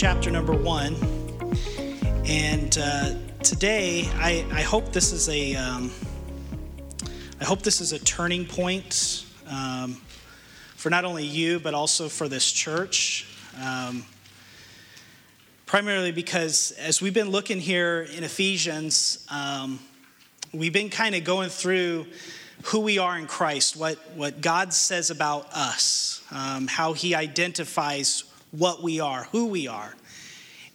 chapter number one. And uh, today, I, I hope this is a, um, I hope this is a turning point um, for not only you, but also for this church. Um, primarily because as we've been looking here in Ephesians, um, we've been kind of going through who we are in Christ, what, what God says about us, um, how He identifies what we are, who we are.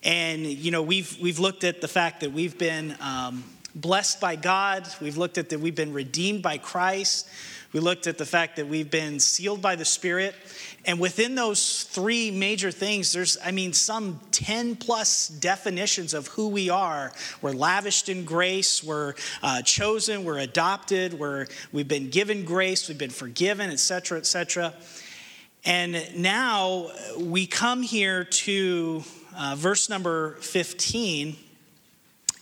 And, you know, we've, we've looked at the fact that we've been um, blessed by God. We've looked at that we've been redeemed by Christ. We looked at the fact that we've been sealed by the Spirit. And within those three major things, there's, I mean, some 10 plus definitions of who we are. We're lavished in grace, we're uh, chosen, we're adopted, we're, we've been given grace, we've been forgiven, et cetera, et cetera. And now we come here to uh, verse number 15,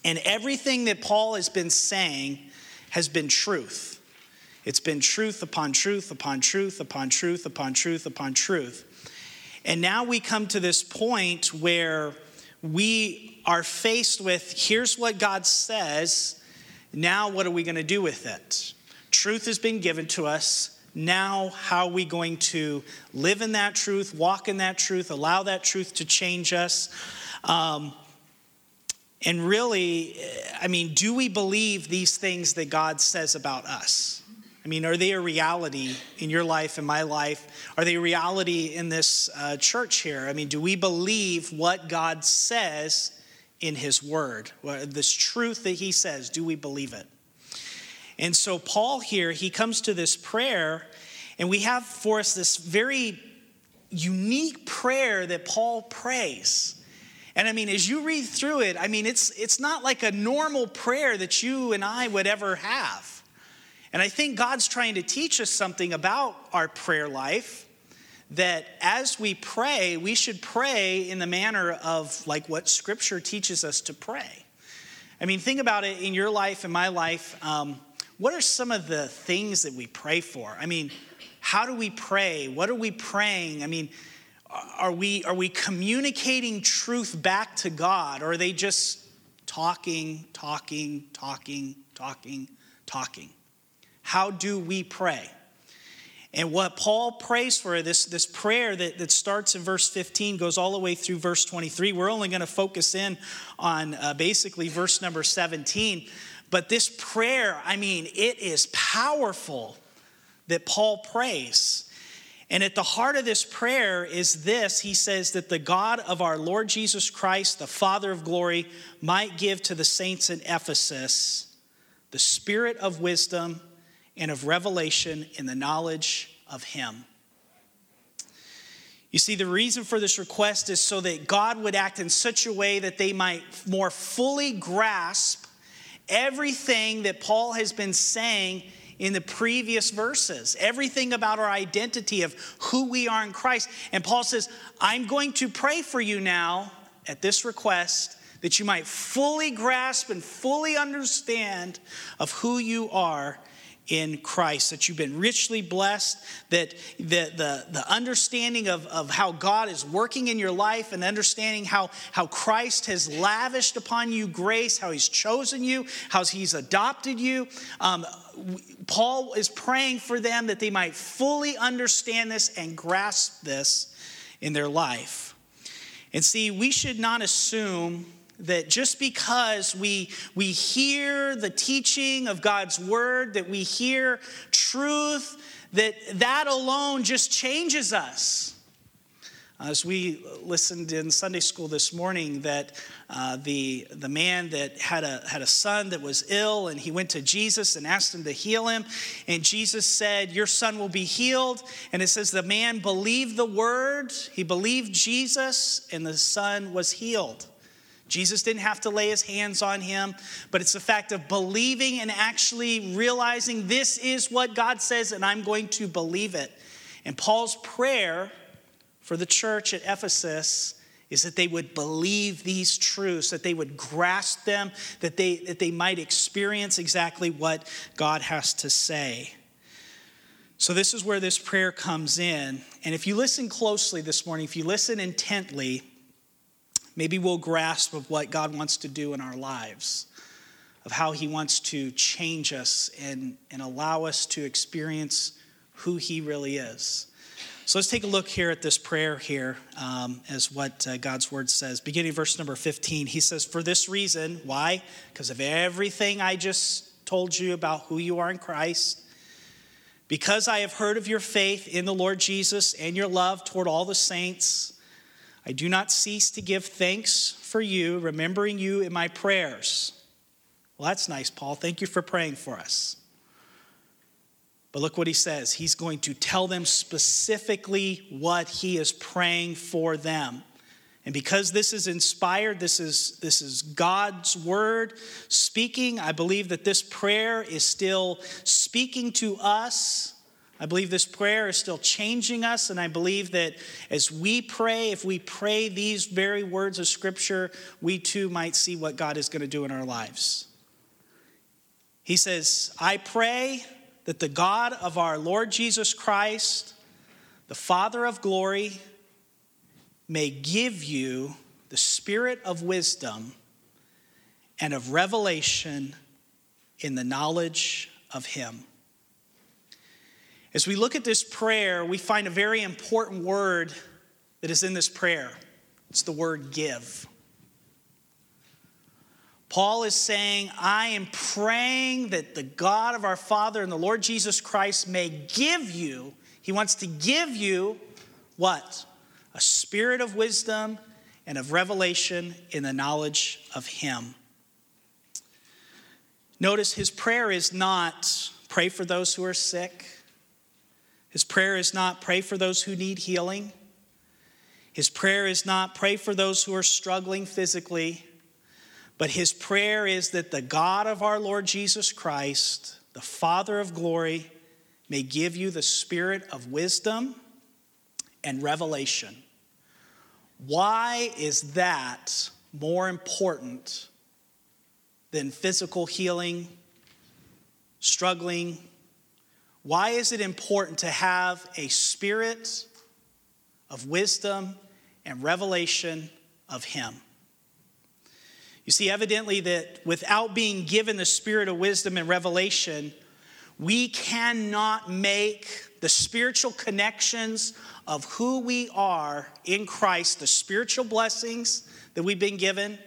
and everything that Paul has been saying has been truth. It's been truth upon truth upon truth upon truth upon truth upon truth. And now we come to this point where we are faced with here's what God says. Now, what are we going to do with it? Truth has been given to us. Now, how are we going to live in that truth, walk in that truth, allow that truth to change us? Um, and really, I mean, do we believe these things that God says about us? I mean, are they a reality in your life, in my life? Are they a reality in this uh, church here? I mean, do we believe what God says in His Word? This truth that He says, do we believe it? And so, Paul here, he comes to this prayer, and we have for us this very unique prayer that Paul prays. And I mean, as you read through it, I mean, it's, it's not like a normal prayer that you and I would ever have. And I think God's trying to teach us something about our prayer life that as we pray, we should pray in the manner of like what Scripture teaches us to pray. I mean, think about it in your life, in my life. Um, what are some of the things that we pray for? I mean, how do we pray? What are we praying? I mean, are we, are we communicating truth back to God, or are they just talking, talking, talking, talking, talking? How do we pray? And what Paul prays for, this, this prayer that, that starts in verse 15, goes all the way through verse 23. We're only going to focus in on uh, basically verse number 17. But this prayer, I mean, it is powerful that Paul prays. And at the heart of this prayer is this He says that the God of our Lord Jesus Christ, the Father of glory, might give to the saints in Ephesus the spirit of wisdom and of revelation in the knowledge of Him. You see, the reason for this request is so that God would act in such a way that they might more fully grasp everything that Paul has been saying in the previous verses, everything about our identity of who we are in Christ. And Paul says, I'm going to pray for you now at this request that you might fully grasp and fully understand of who you are in Christ, that you've been richly blessed, that the, the, the understanding of, of how God is working in your life and understanding how, how Christ has lavished upon you grace, how he's chosen you, how he's adopted you. Um, Paul is praying for them that they might fully understand this and grasp this in their life. And see, we should not assume that just because we, we hear the teaching of God's word, that we hear truth, that that alone just changes us. As we listened in Sunday school this morning, that uh, the, the man that had a, had a son that was ill, and he went to Jesus and asked him to heal him. And Jesus said, Your son will be healed. And it says, The man believed the word, he believed Jesus, and the son was healed. Jesus didn't have to lay his hands on him, but it's the fact of believing and actually realizing this is what God says, and I'm going to believe it. And Paul's prayer for the church at Ephesus is that they would believe these truths, that they would grasp them, that they, that they might experience exactly what God has to say. So, this is where this prayer comes in. And if you listen closely this morning, if you listen intently, maybe we'll grasp of what God wants to do in our lives, of how He wants to change us and, and allow us to experience who He really is. So let's take a look here at this prayer here um, as what uh, God's word says. Beginning verse number 15, he says, For this reason, why? Because of everything I just told you about who you are in Christ. Because I have heard of your faith in the Lord Jesus and your love toward all the saints, I do not cease to give thanks for you, remembering you in my prayers. Well, that's nice, Paul. Thank you for praying for us. But look what he says. He's going to tell them specifically what he is praying for them. And because this is inspired, this is, this is God's word speaking, I believe that this prayer is still speaking to us. I believe this prayer is still changing us. And I believe that as we pray, if we pray these very words of Scripture, we too might see what God is going to do in our lives. He says, I pray that the God of our Lord Jesus Christ, the Father of glory, may give you the spirit of wisdom and of revelation in the knowledge of Him. As we look at this prayer, we find a very important word that is in this prayer. It's the word give. Paul is saying, I am praying that the God of our Father and the Lord Jesus Christ may give you, he wants to give you what? A spirit of wisdom and of revelation in the knowledge of him. Notice his prayer is not pray for those who are sick. His prayer is not pray for those who need healing. His prayer is not pray for those who are struggling physically. But his prayer is that the God of our Lord Jesus Christ, the Father of glory, may give you the spirit of wisdom and revelation. Why is that more important than physical healing, struggling? Why is it important to have a spirit of wisdom and revelation of Him? You see, evidently, that without being given the spirit of wisdom and revelation, we cannot make the spiritual connections of who we are in Christ, the spiritual blessings that we've been given.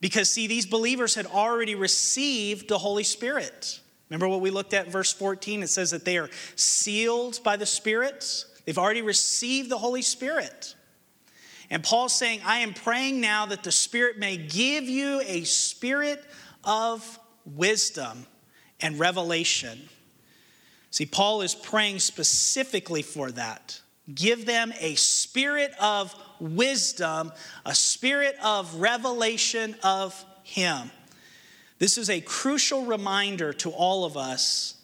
Because, see, these believers had already received the Holy Spirit. Remember what we looked at verse 14? It says that they are sealed by the Spirit, they've already received the Holy Spirit. And Paul's saying, I am praying now that the Spirit may give you a spirit of wisdom and revelation. See, Paul is praying specifically for that. Give them a spirit of wisdom, a spirit of revelation of Him. This is a crucial reminder to all of us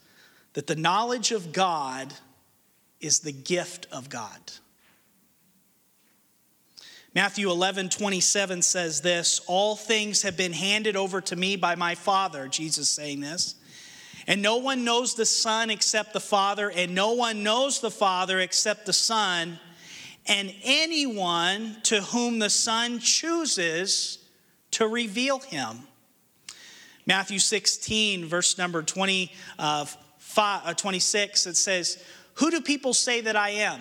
that the knowledge of God is the gift of God. Matthew 11, 27 says this All things have been handed over to me by my Father, Jesus saying this. And no one knows the Son except the Father, and no one knows the Father except the Son, and anyone to whom the Son chooses to reveal him. Matthew 16, verse number 20, uh, five, uh, 26, it says, Who do people say that I am?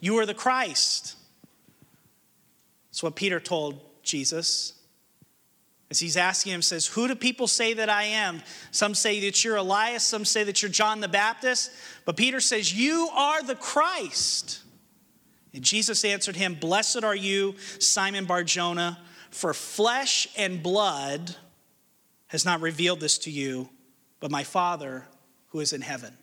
You are the Christ. That's what Peter told Jesus. As he's asking him, says, Who do people say that I am? Some say that you're Elias, some say that you're John the Baptist. But Peter says, You are the Christ. And Jesus answered him, Blessed are you, Simon Barjona, for flesh and blood has not revealed this to you, but my Father who is in heaven.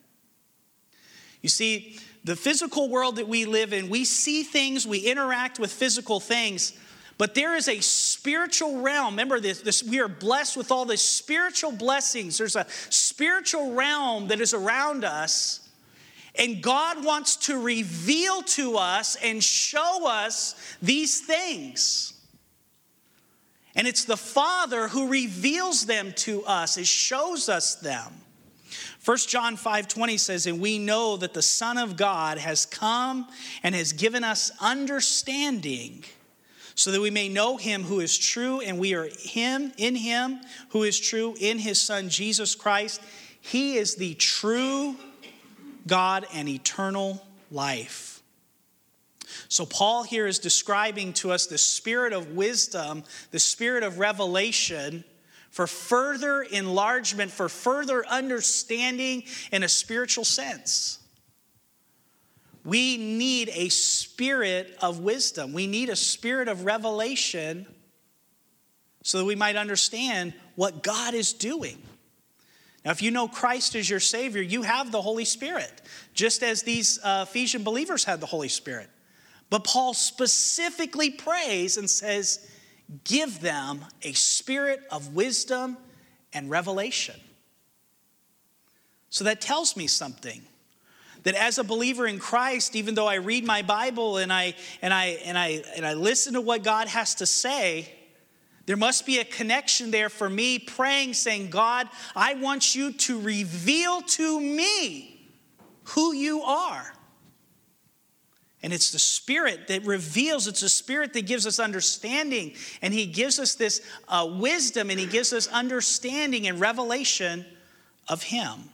You see, the physical world that we live in, we see things, we interact with physical things, but there is a spiritual realm. Remember this, this we are blessed with all the spiritual blessings. There's a spiritual realm that is around us. And God wants to reveal to us and show us these things. And it's the Father who reveals them to us, it shows us them. 1 John 5:20 says, "And we know that the Son of God has come and has given us understanding so that we may know him who is true and we are him in him who is true in his son Jesus Christ. He is the true God and eternal life. So, Paul here is describing to us the spirit of wisdom, the spirit of revelation for further enlargement, for further understanding in a spiritual sense. We need a spirit of wisdom. We need a spirit of revelation so that we might understand what God is doing. Now, if you know Christ as your Savior, you have the Holy Spirit, just as these uh, Ephesian believers had the Holy Spirit. But Paul specifically prays and says, Give them a spirit of wisdom and revelation. So that tells me something that as a believer in Christ, even though I read my Bible and I, and I, and I, and I listen to what God has to say, there must be a connection there for me praying, saying, God, I want you to reveal to me who you are. And it's the Spirit that reveals, it's the Spirit that gives us understanding. And He gives us this uh, wisdom and He gives us understanding and revelation of Him.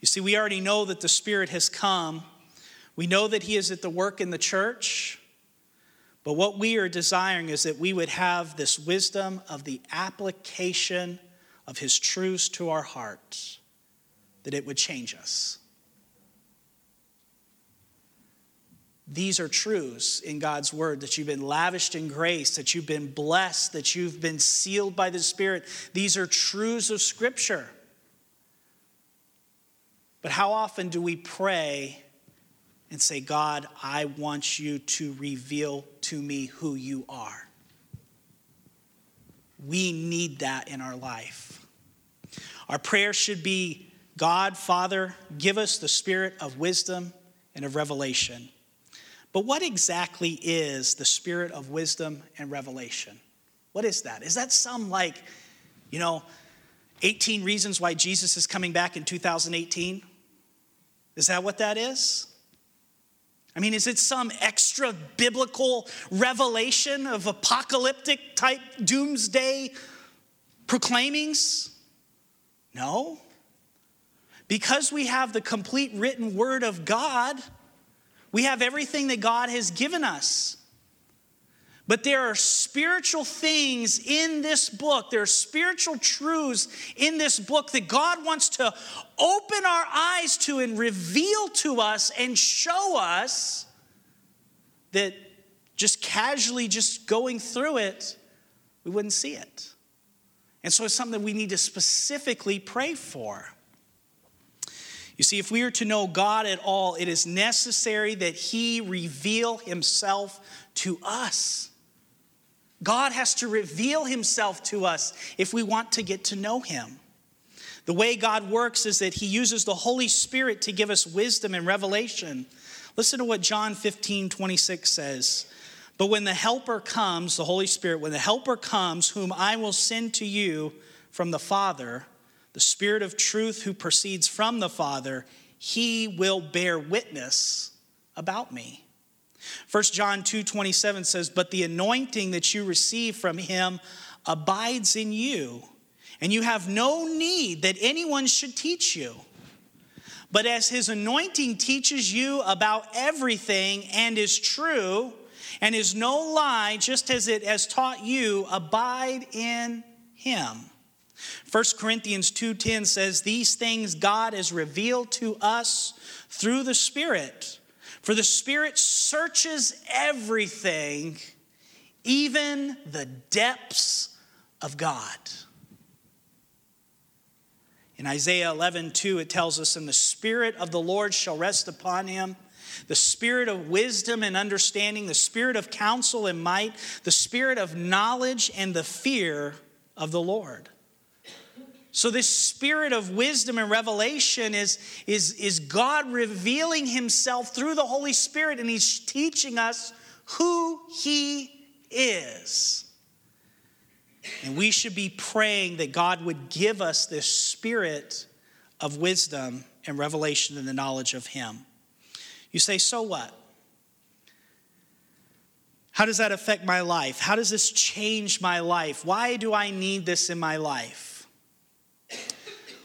You see, we already know that the Spirit has come. We know that He is at the work in the church. But what we are desiring is that we would have this wisdom of the application of His truths to our hearts, that it would change us. These are truths in God's word that you've been lavished in grace, that you've been blessed, that you've been sealed by the Spirit. These are truths of Scripture. But how often do we pray and say, God, I want you to reveal to me who you are? We need that in our life. Our prayer should be God, Father, give us the spirit of wisdom and of revelation. But what exactly is the spirit of wisdom and revelation? What is that? Is that some like, you know, 18 reasons why Jesus is coming back in 2018? Is that what that is? I mean, is it some extra biblical revelation of apocalyptic type doomsday proclaimings? No. Because we have the complete written word of God, we have everything that God has given us. But there are spiritual things in this book, there are spiritual truths in this book that God wants to open our eyes to and reveal to us and show us that just casually just going through it, we wouldn't see it. And so it's something that we need to specifically pray for. You see, if we are to know God at all, it is necessary that He reveal Himself to us. God has to reveal himself to us if we want to get to know him. The way God works is that he uses the Holy Spirit to give us wisdom and revelation. Listen to what John 15, 26 says. But when the Helper comes, the Holy Spirit, when the Helper comes, whom I will send to you from the Father, the Spirit of truth who proceeds from the Father, he will bear witness about me. 1 John 2 27 says, But the anointing that you receive from him abides in you, and you have no need that anyone should teach you. But as his anointing teaches you about everything and is true and is no lie, just as it has taught you, abide in him. 1 Corinthians 2:10 says these things God has revealed to us through the Spirit. For the Spirit searches everything, even the depths of God. In Isaiah 11, 2, it tells us, And the Spirit of the Lord shall rest upon him the spirit of wisdom and understanding, the spirit of counsel and might, the spirit of knowledge and the fear of the Lord. So, this spirit of wisdom and revelation is, is, is God revealing himself through the Holy Spirit, and he's teaching us who he is. And we should be praying that God would give us this spirit of wisdom and revelation and the knowledge of him. You say, so what? How does that affect my life? How does this change my life? Why do I need this in my life?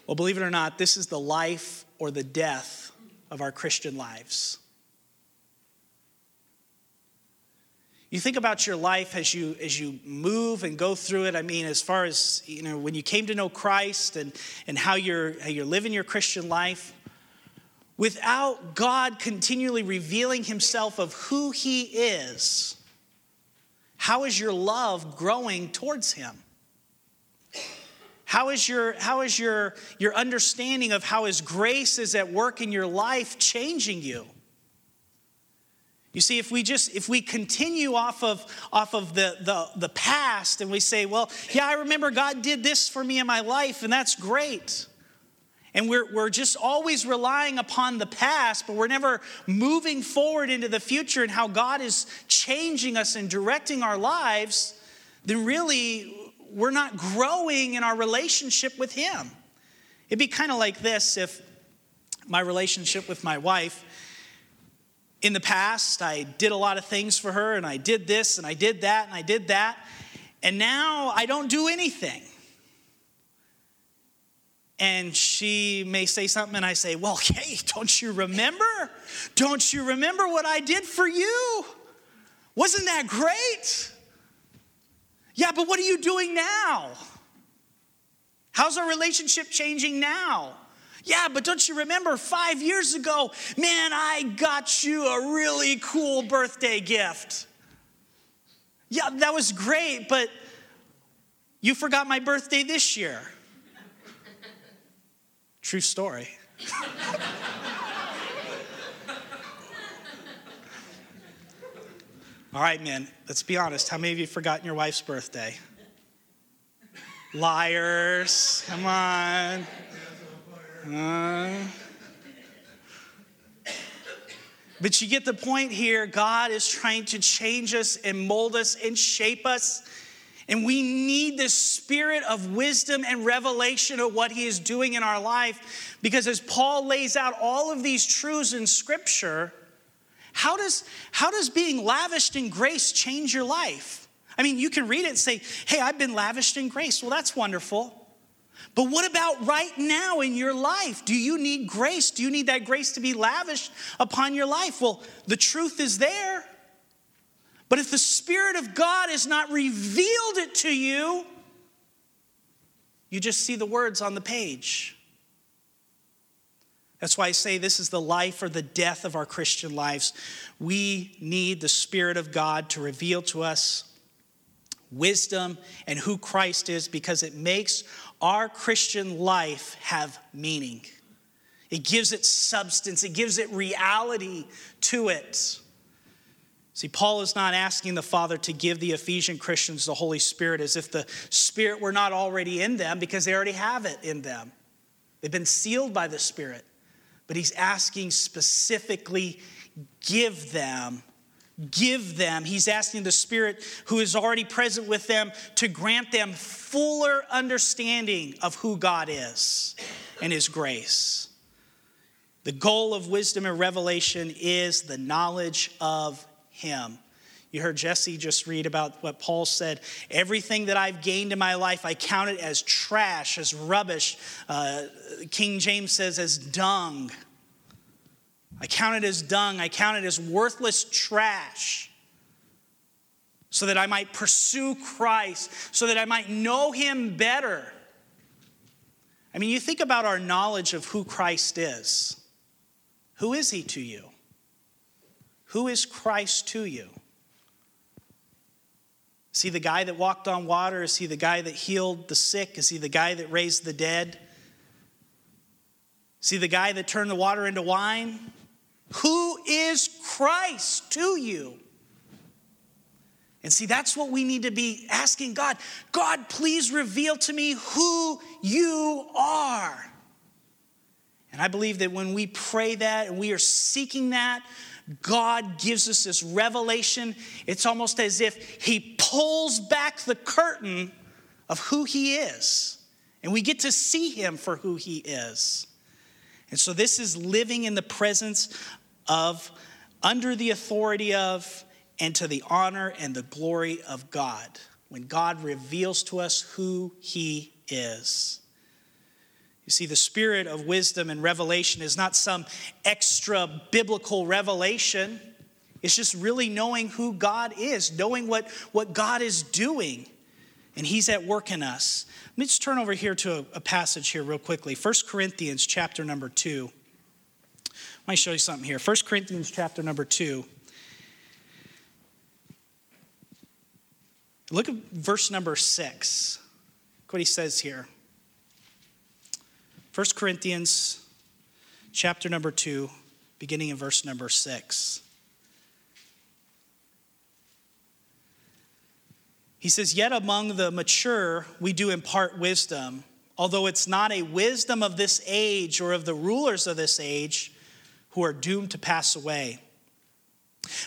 Well, believe it or not, this is the life or the death of our Christian lives. You think about your life as you as you move and go through it. I mean, as far as you know, when you came to know Christ and, and how you're how you're living your Christian life, without God continually revealing himself of who he is, how is your love growing towards him? How is your, how is your, your understanding of how his grace is at work in your life changing you? You see, if we just if we continue off of off of the, the, the past and we say, well, yeah, I remember God did this for me in my life, and that's great. And we're, we're just always relying upon the past, but we're never moving forward into the future and how God is changing us and directing our lives, then really we're not growing in our relationship with Him. It'd be kind of like this if my relationship with my wife, in the past, I did a lot of things for her, and I did this, and I did that, and I did that, and now I don't do anything. And she may say something, and I say, Well, hey, don't you remember? Don't you remember what I did for you? Wasn't that great? Yeah, but what are you doing now? How's our relationship changing now? Yeah, but don't you remember five years ago, man, I got you a really cool birthday gift. Yeah, that was great, but you forgot my birthday this year. True story. All right, man, let's be honest. How many of you forgotten your wife's birthday? Liars. Come on. Uh, but you get the point here. God is trying to change us and mold us and shape us. And we need the spirit of wisdom and revelation of what he is doing in our life. Because as Paul lays out all of these truths in Scripture, how does, how does being lavished in grace change your life? I mean, you can read it and say, hey, I've been lavished in grace. Well, that's wonderful. But what about right now in your life? Do you need grace? Do you need that grace to be lavished upon your life? Well, the truth is there. But if the Spirit of God has not revealed it to you, you just see the words on the page. That's why I say this is the life or the death of our Christian lives. We need the Spirit of God to reveal to us wisdom and who Christ is because it makes our Christian life have meaning. It gives it substance, it gives it reality to it. See, Paul is not asking the Father to give the Ephesian Christians the Holy Spirit as if the Spirit were not already in them because they already have it in them. They've been sealed by the Spirit but he's asking specifically give them give them. He's asking the spirit who is already present with them to grant them fuller understanding of who god is and his grace. The goal of wisdom and revelation is the knowledge of him you heard Jesse just read about what Paul said. Everything that I've gained in my life, I count it as trash, as rubbish. Uh, King James says, as dung. I count it as dung. I count it as worthless trash so that I might pursue Christ, so that I might know him better. I mean, you think about our knowledge of who Christ is. Who is he to you? Who is Christ to you? Is he the guy that walked on water? Is he the guy that healed the sick? Is he the guy that raised the dead? Is he the guy that turned the water into wine? Who is Christ to you? And see, that's what we need to be asking God God, please reveal to me who you are. And I believe that when we pray that and we are seeking that, God gives us this revelation. It's almost as if He pulls back the curtain of who He is, and we get to see Him for who He is. And so, this is living in the presence of, under the authority of, and to the honor and the glory of God. When God reveals to us who He is. You see, the spirit of wisdom and revelation is not some extra biblical revelation. It's just really knowing who God is, knowing what, what God is doing, and He's at work in us. Let me just turn over here to a, a passage here real quickly. 1 Corinthians chapter number 2. Let me show you something here. 1 Corinthians chapter number 2. Look at verse number 6. Look what he says here. 1 Corinthians chapter number 2, beginning in verse number 6. He says, Yet among the mature we do impart wisdom, although it's not a wisdom of this age or of the rulers of this age who are doomed to pass away.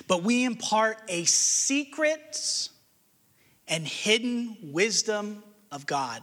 But we impart a secret and hidden wisdom of God,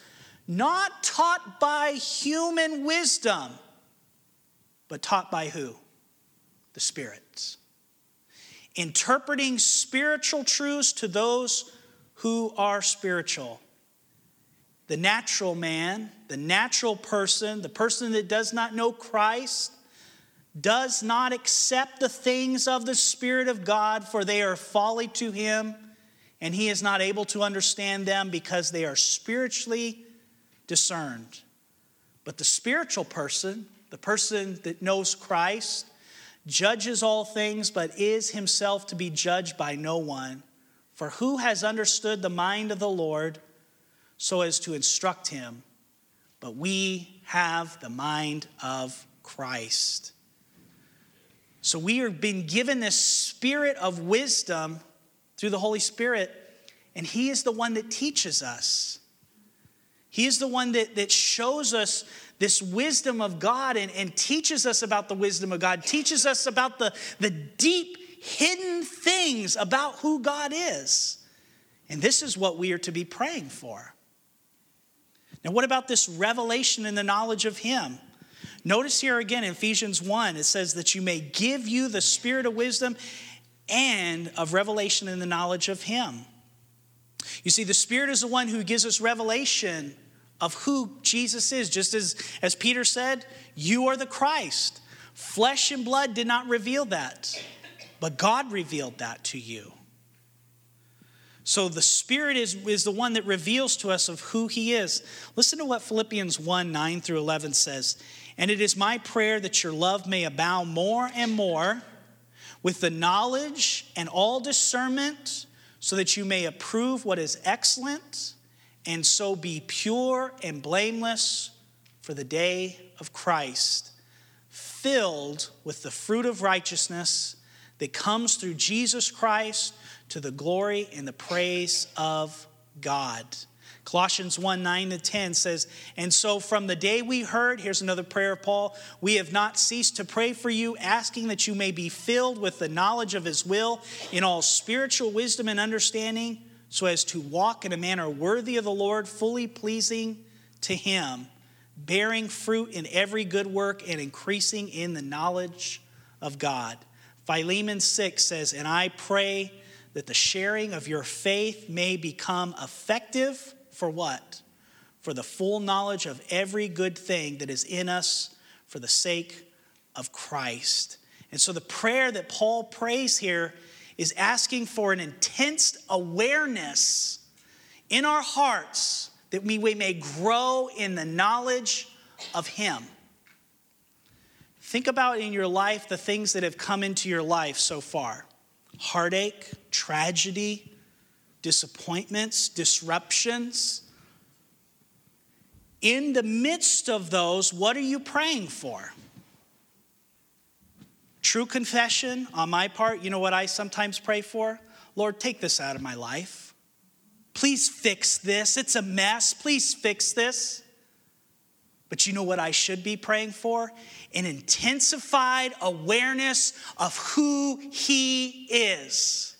not taught by human wisdom, but taught by who? The spirits. Interpreting spiritual truths to those who are spiritual the natural man, the natural person, the person that does not know Christ, does not accept the things of the Spirit of God, for they are folly to him, and he is not able to understand them because they are spiritually discerned. But the spiritual person, the person that knows Christ, judges all things, but is himself to be judged by no one. For who has understood the mind of the Lord? so as to instruct him, but we have the mind of Christ. So we have been given this spirit of wisdom through the Holy Spirit, and He is the one that teaches us. He is the one that, that shows us this wisdom of God and, and teaches us about the wisdom of God, teaches us about the, the deep, hidden things about who God is. And this is what we are to be praying for. Now, what about this revelation and the knowledge of Him? Notice here again in Ephesians 1, it says that you may give you the spirit of wisdom and of revelation and the knowledge of Him. You see, the Spirit is the one who gives us revelation of who Jesus is. Just as, as Peter said, you are the Christ. Flesh and blood did not reveal that, but God revealed that to you. So the Spirit is, is the one that reveals to us of who He is. Listen to what Philippians 1 9 through 11 says. And it is my prayer that your love may abound more and more with the knowledge and all discernment, so that you may approve what is excellent, and so be pure and blameless for the day of Christ, filled with the fruit of righteousness that comes through Jesus Christ to the glory and the praise of God. Colossians 1 9 to 10 says, And so from the day we heard, here's another prayer of Paul, we have not ceased to pray for you, asking that you may be filled with the knowledge of his will in all spiritual wisdom and understanding, so as to walk in a manner worthy of the Lord, fully pleasing to him, bearing fruit in every good work and increasing in the knowledge of God. Philemon 6 says, And I pray that the sharing of your faith may become effective for what? For the full knowledge of every good thing that is in us for the sake of Christ. And so the prayer that Paul prays here is asking for an intense awareness in our hearts that we may grow in the knowledge of Him. Think about in your life the things that have come into your life so far heartache, tragedy, disappointments, disruptions. In the midst of those, what are you praying for? True confession on my part, you know what I sometimes pray for? Lord, take this out of my life. Please fix this. It's a mess. Please fix this. But you know what I should be praying for? An intensified awareness of who He is.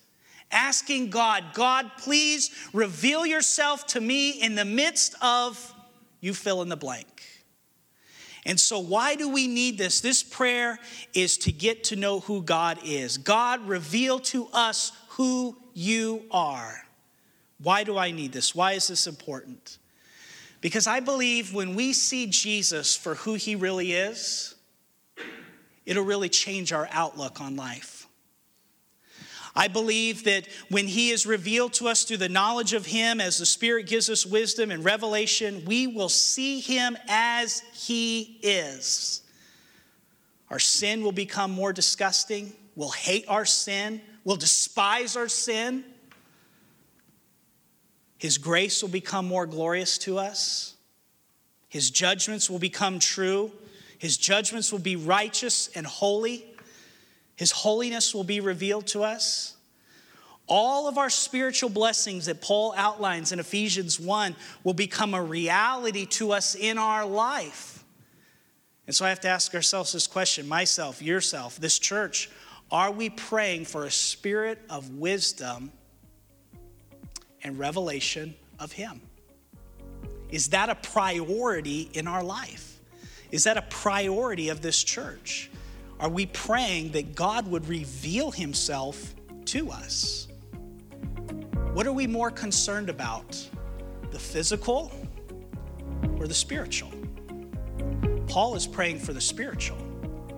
Asking God, God, please reveal yourself to me in the midst of you fill in the blank. And so, why do we need this? This prayer is to get to know who God is. God, reveal to us who you are. Why do I need this? Why is this important? Because I believe when we see Jesus for who he really is, it'll really change our outlook on life. I believe that when He is revealed to us through the knowledge of Him, as the Spirit gives us wisdom and revelation, we will see Him as He is. Our sin will become more disgusting. We'll hate our sin. We'll despise our sin. His grace will become more glorious to us. His judgments will become true. His judgments will be righteous and holy. His holiness will be revealed to us. All of our spiritual blessings that Paul outlines in Ephesians 1 will become a reality to us in our life. And so I have to ask ourselves this question myself, yourself, this church are we praying for a spirit of wisdom and revelation of Him? Is that a priority in our life? Is that a priority of this church? Are we praying that God would reveal Himself to us? What are we more concerned about, the physical or the spiritual? Paul is praying for the spiritual.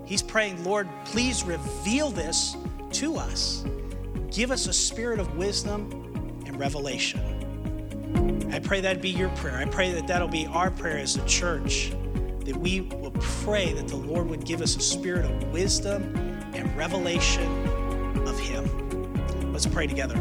He's praying, Lord, please reveal this to us. Give us a spirit of wisdom and revelation. I pray that'd be your prayer. I pray that that'll be our prayer as a church, that we will pray that the Lord would give us a spirit of wisdom and revelation of Him. Let's pray together.